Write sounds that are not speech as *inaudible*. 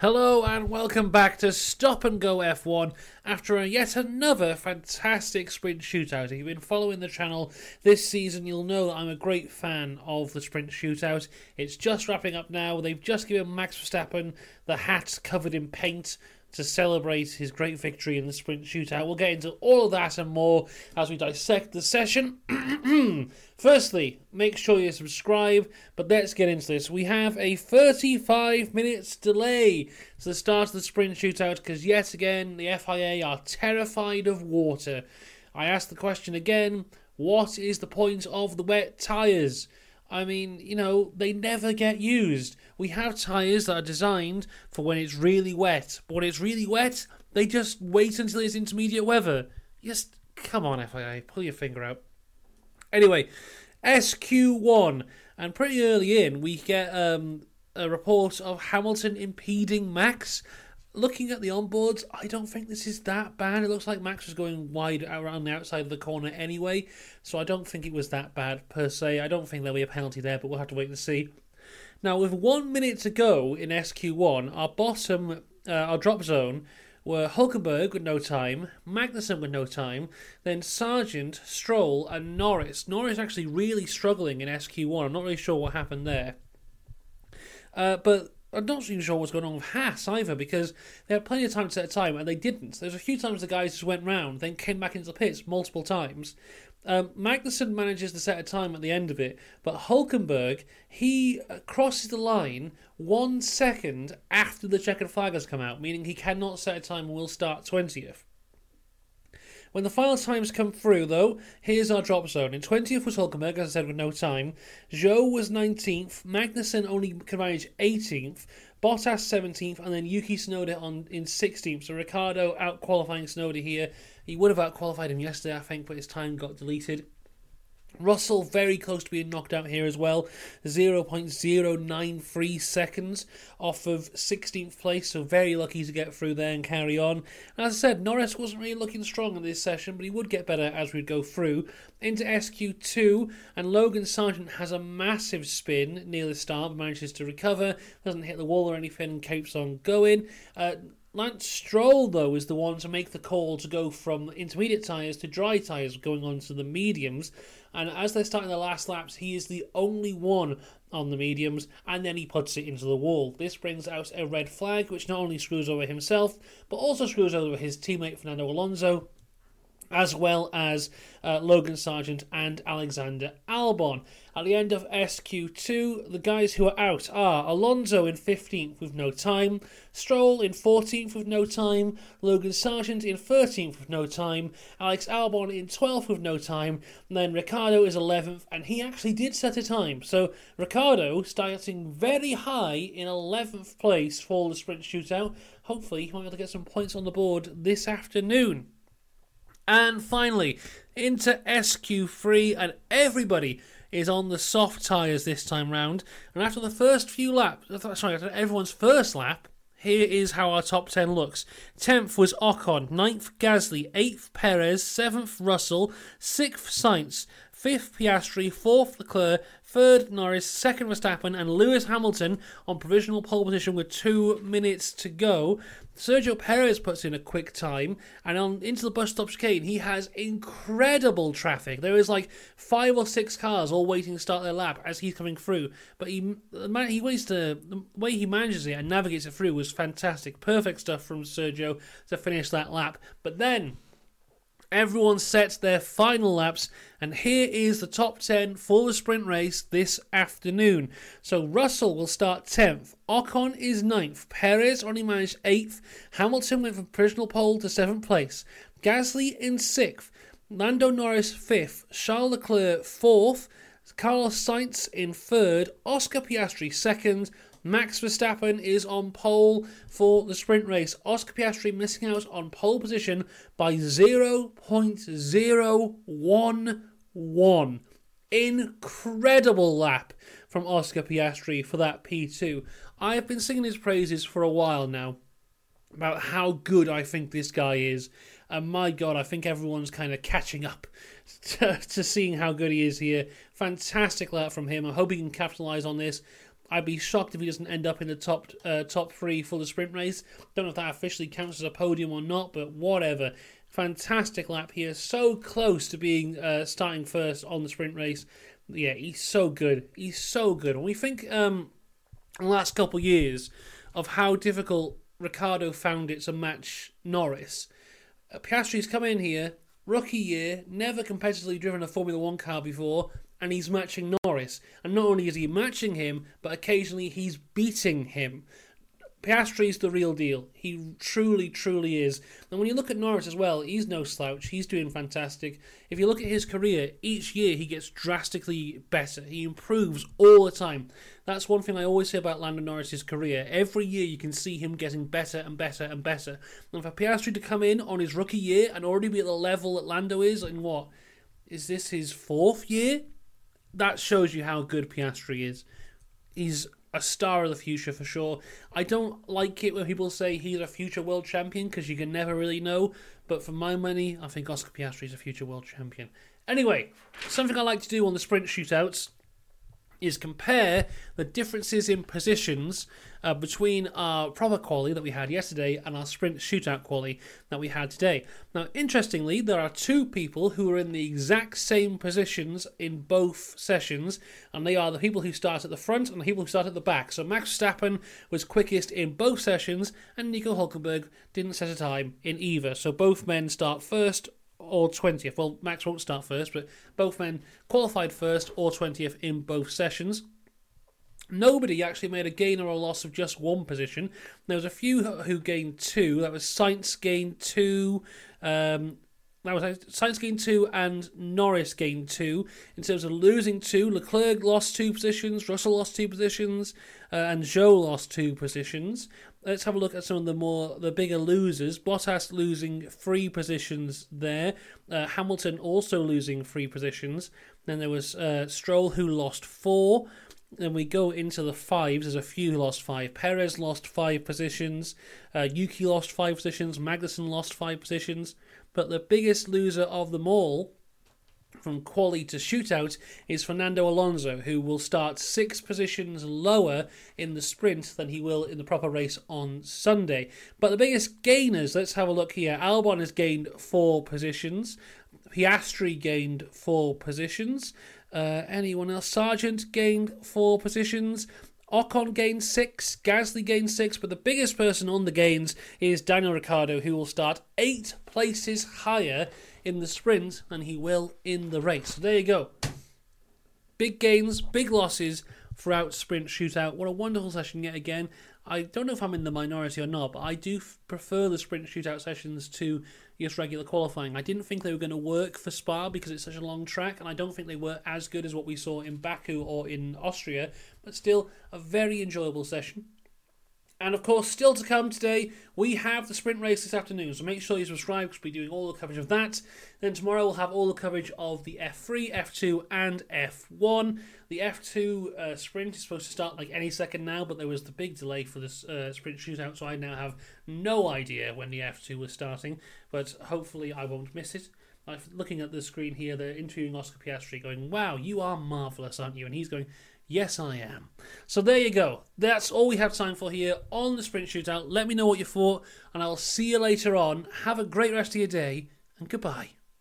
Hello and welcome back to Stop and Go F1 after yet another fantastic sprint shootout. If you've been following the channel this season, you'll know that I'm a great fan of the sprint shootout. It's just wrapping up now. They've just given Max Verstappen the hat covered in paint to celebrate his great victory in the sprint shootout. We'll get into all of that and more as we dissect the session. *clears throat* Firstly, make sure you subscribe, but let's get into this. We have a 35 minutes delay to the start of the sprint shootout because yet again the FIA are terrified of water. I ask the question again what is the point of the wet tyres? I mean, you know, they never get used. We have tyres that are designed for when it's really wet, but when it's really wet, they just wait until it's intermediate weather. Just come on, FIA, pull your finger out. Anyway, SQ1, and pretty early in, we get um, a report of Hamilton impeding Max looking at the onboards, I don't think this is that bad. It looks like Max was going wide around the outside of the corner anyway, so I don't think it was that bad per se. I don't think there'll be a penalty there, but we'll have to wait and see. Now, with one minute to go in SQ1, our bottom, uh, our drop zone, were Hulkenberg with no time, Magnussen with no time, then Sargent, Stroll, and Norris. Norris actually really struggling in SQ1. I'm not really sure what happened there. Uh, but I'm not even sure what's going on with Haas either because they had plenty of time to set a time and they didn't. There's a few times the guys just went round, then came back into the pits multiple times. Um, Magnussen manages to set a time at the end of it, but Hulkenberg he uh, crosses the line one second after the checkered flag has come out, meaning he cannot set a time and will start twentieth. When the final times come through, though, here's our drop zone. In 20th was Hulkenberg, as I said, with no time. Zhou was 19th. Magnussen only could manage 18th. Bottas 17th, and then Yuki Tsunoda on in 16th. So Ricciardo out qualifying Tsunoda here. He would have out qualified him yesterday, I think, but his time got deleted. Russell very close to being knocked out here as well, 0.093 seconds off of 16th place, so very lucky to get through there and carry on. And as I said, Norris wasn't really looking strong in this session, but he would get better as we'd go through. Into SQ2, and Logan Sargent has a massive spin near the start, manages to recover, doesn't hit the wall or anything, and keeps on going. Uh, Lance Stroll, though, is the one to make the call to go from intermediate tyres to dry tyres, going on to the mediums. And as they're starting the last laps, he is the only one on the mediums, and then he puts it into the wall. This brings out a red flag, which not only screws over himself, but also screws over his teammate Fernando Alonso, as well as uh, Logan Sargent and Alexander Albon. At the end of SQ2, the guys who are out are Alonso in 15th with no time, Stroll in 14th with no time, Logan Sargent in 13th with no time, Alex Albon in 12th with no time, and then Ricciardo is 11th, and he actually did set a time. So Ricciardo starting very high in 11th place for the sprint shootout. Hopefully, he might be able to get some points on the board this afternoon. And finally, into SQ3, and everybody is on the soft tyres this time round. And after the first few laps, uh, sorry, after everyone's first lap, here is how our top 10 looks. 10th was Ocon, 9th Gasly, 8th Perez, 7th Russell, 6th Sainz, 5th Piastri, 4th Leclerc, 3rd Norris, 2nd Verstappen, and Lewis Hamilton on provisional pole position with two minutes to go. Sergio Perez puts in a quick time, and on into the bus stop chicane, he has incredible traffic. There is like five or six cars all waiting to start their lap as he's coming through. But he he waits to the way he manages it and navigates it through was fantastic. Perfect stuff from Sergio to finish that lap. But then Everyone sets their final laps, and here is the top 10 for the sprint race this afternoon. So Russell will start 10th, Ocon is 9th, Perez only managed 8th, Hamilton went from provisional pole to 7th place, Gasly in 6th, Lando Norris 5th, Charles Leclerc 4th, Carlos Sainz in 3rd, Oscar Piastri 2nd, Max Verstappen is on pole for the sprint race. Oscar Piastri missing out on pole position by 0.011. Incredible lap from Oscar Piastri for that P2. I have been singing his praises for a while now about how good I think this guy is. And my God, I think everyone's kind of catching up *laughs* to, to seeing how good he is here. Fantastic lap from him. I hope he can capitalise on this I'd be shocked if he doesn't end up in the top uh, top three for the sprint race. Don't know if that officially counts as a podium or not, but whatever. Fantastic lap here, so close to being uh, starting first on the sprint race. Yeah, he's so good. He's so good. When we think um, the last couple of years of how difficult Ricciardo found it to match Norris, uh, Piastri's come in here, rookie year, never competitively driven a Formula One car before, and he's matching Norris. And not only is he matching him, but occasionally he's beating him. Piastri's the real deal. He truly, truly is. And when you look at Norris as well, he's no slouch. He's doing fantastic. If you look at his career, each year he gets drastically better. He improves all the time. That's one thing I always say about Lando Norris's career. Every year you can see him getting better and better and better. And for Piastri to come in on his rookie year and already be at the level that Lando is, in what? Is this his fourth year? That shows you how good Piastri is. He's a star of the future for sure. I don't like it when people say he's a future world champion because you can never really know. But for my money, I think Oscar Piastri is a future world champion. Anyway, something I like to do on the sprint shootouts is compare the differences in positions uh, between our proper quali that we had yesterday and our sprint shootout quali that we had today. Now, interestingly, there are two people who are in the exact same positions in both sessions, and they are the people who start at the front and the people who start at the back. So Max Verstappen was quickest in both sessions, and Nico Hulkenberg didn't set a time in either. So both men start first or 20th. Well, Max won't start first, but both men qualified first or 20th in both sessions. Nobody actually made a gain or a loss of just one position. There was a few who gained two. That was Sainz gained two. Um, that was Sainz gained two and Norris gained two. In terms of losing two, Leclerc lost two positions, Russell lost two positions, uh, and Zhou lost two positions let's have a look at some of the more the bigger losers. Bottas losing three positions there. Uh, Hamilton also losing three positions. Then there was uh, Stroll who lost four. Then we go into the fives. There's a few who lost five. Perez lost five positions. Uh, Yuki lost five positions. Magnussen lost five positions. But the biggest loser of them all from quali to shootout is Fernando Alonso, who will start six positions lower in the sprint than he will in the proper race on Sunday. But the biggest gainers, let's have a look here. Albon has gained four positions. Piastri gained four positions. Uh, anyone else? Sargent gained four positions. Ocon gained six, Gasly gained six, but the biggest person on the gains is Daniel Ricciardo, who will start eight places higher in the sprint than he will in the race. So there you go. Big gains, big losses throughout sprint shootout. What a wonderful session yet again. I don't know if I'm in the minority or not, but I do f- prefer the sprint shootout sessions to just regular qualifying. I didn't think they were going to work for Spa because it's such a long track, and I don't think they were as good as what we saw in Baku or in Austria, but still a very enjoyable session. And of course, still to come today, we have the sprint race this afternoon. So make sure you subscribe because we'll be doing all the coverage of that. Then tomorrow we'll have all the coverage of the F3, F2, and F1. The F2 uh, sprint is supposed to start like any second now, but there was the big delay for this uh, sprint shootout, so I now have no idea when the F2 was starting. But hopefully, I won't miss it. I'm looking at the screen here, they're interviewing Oscar Piastri, going, "Wow, you are marvelous, aren't you?" And he's going, Yes, I am. So there you go. That's all we have time for here on the Sprint Shootout. Let me know what you thought, and I'll see you later on. Have a great rest of your day, and goodbye.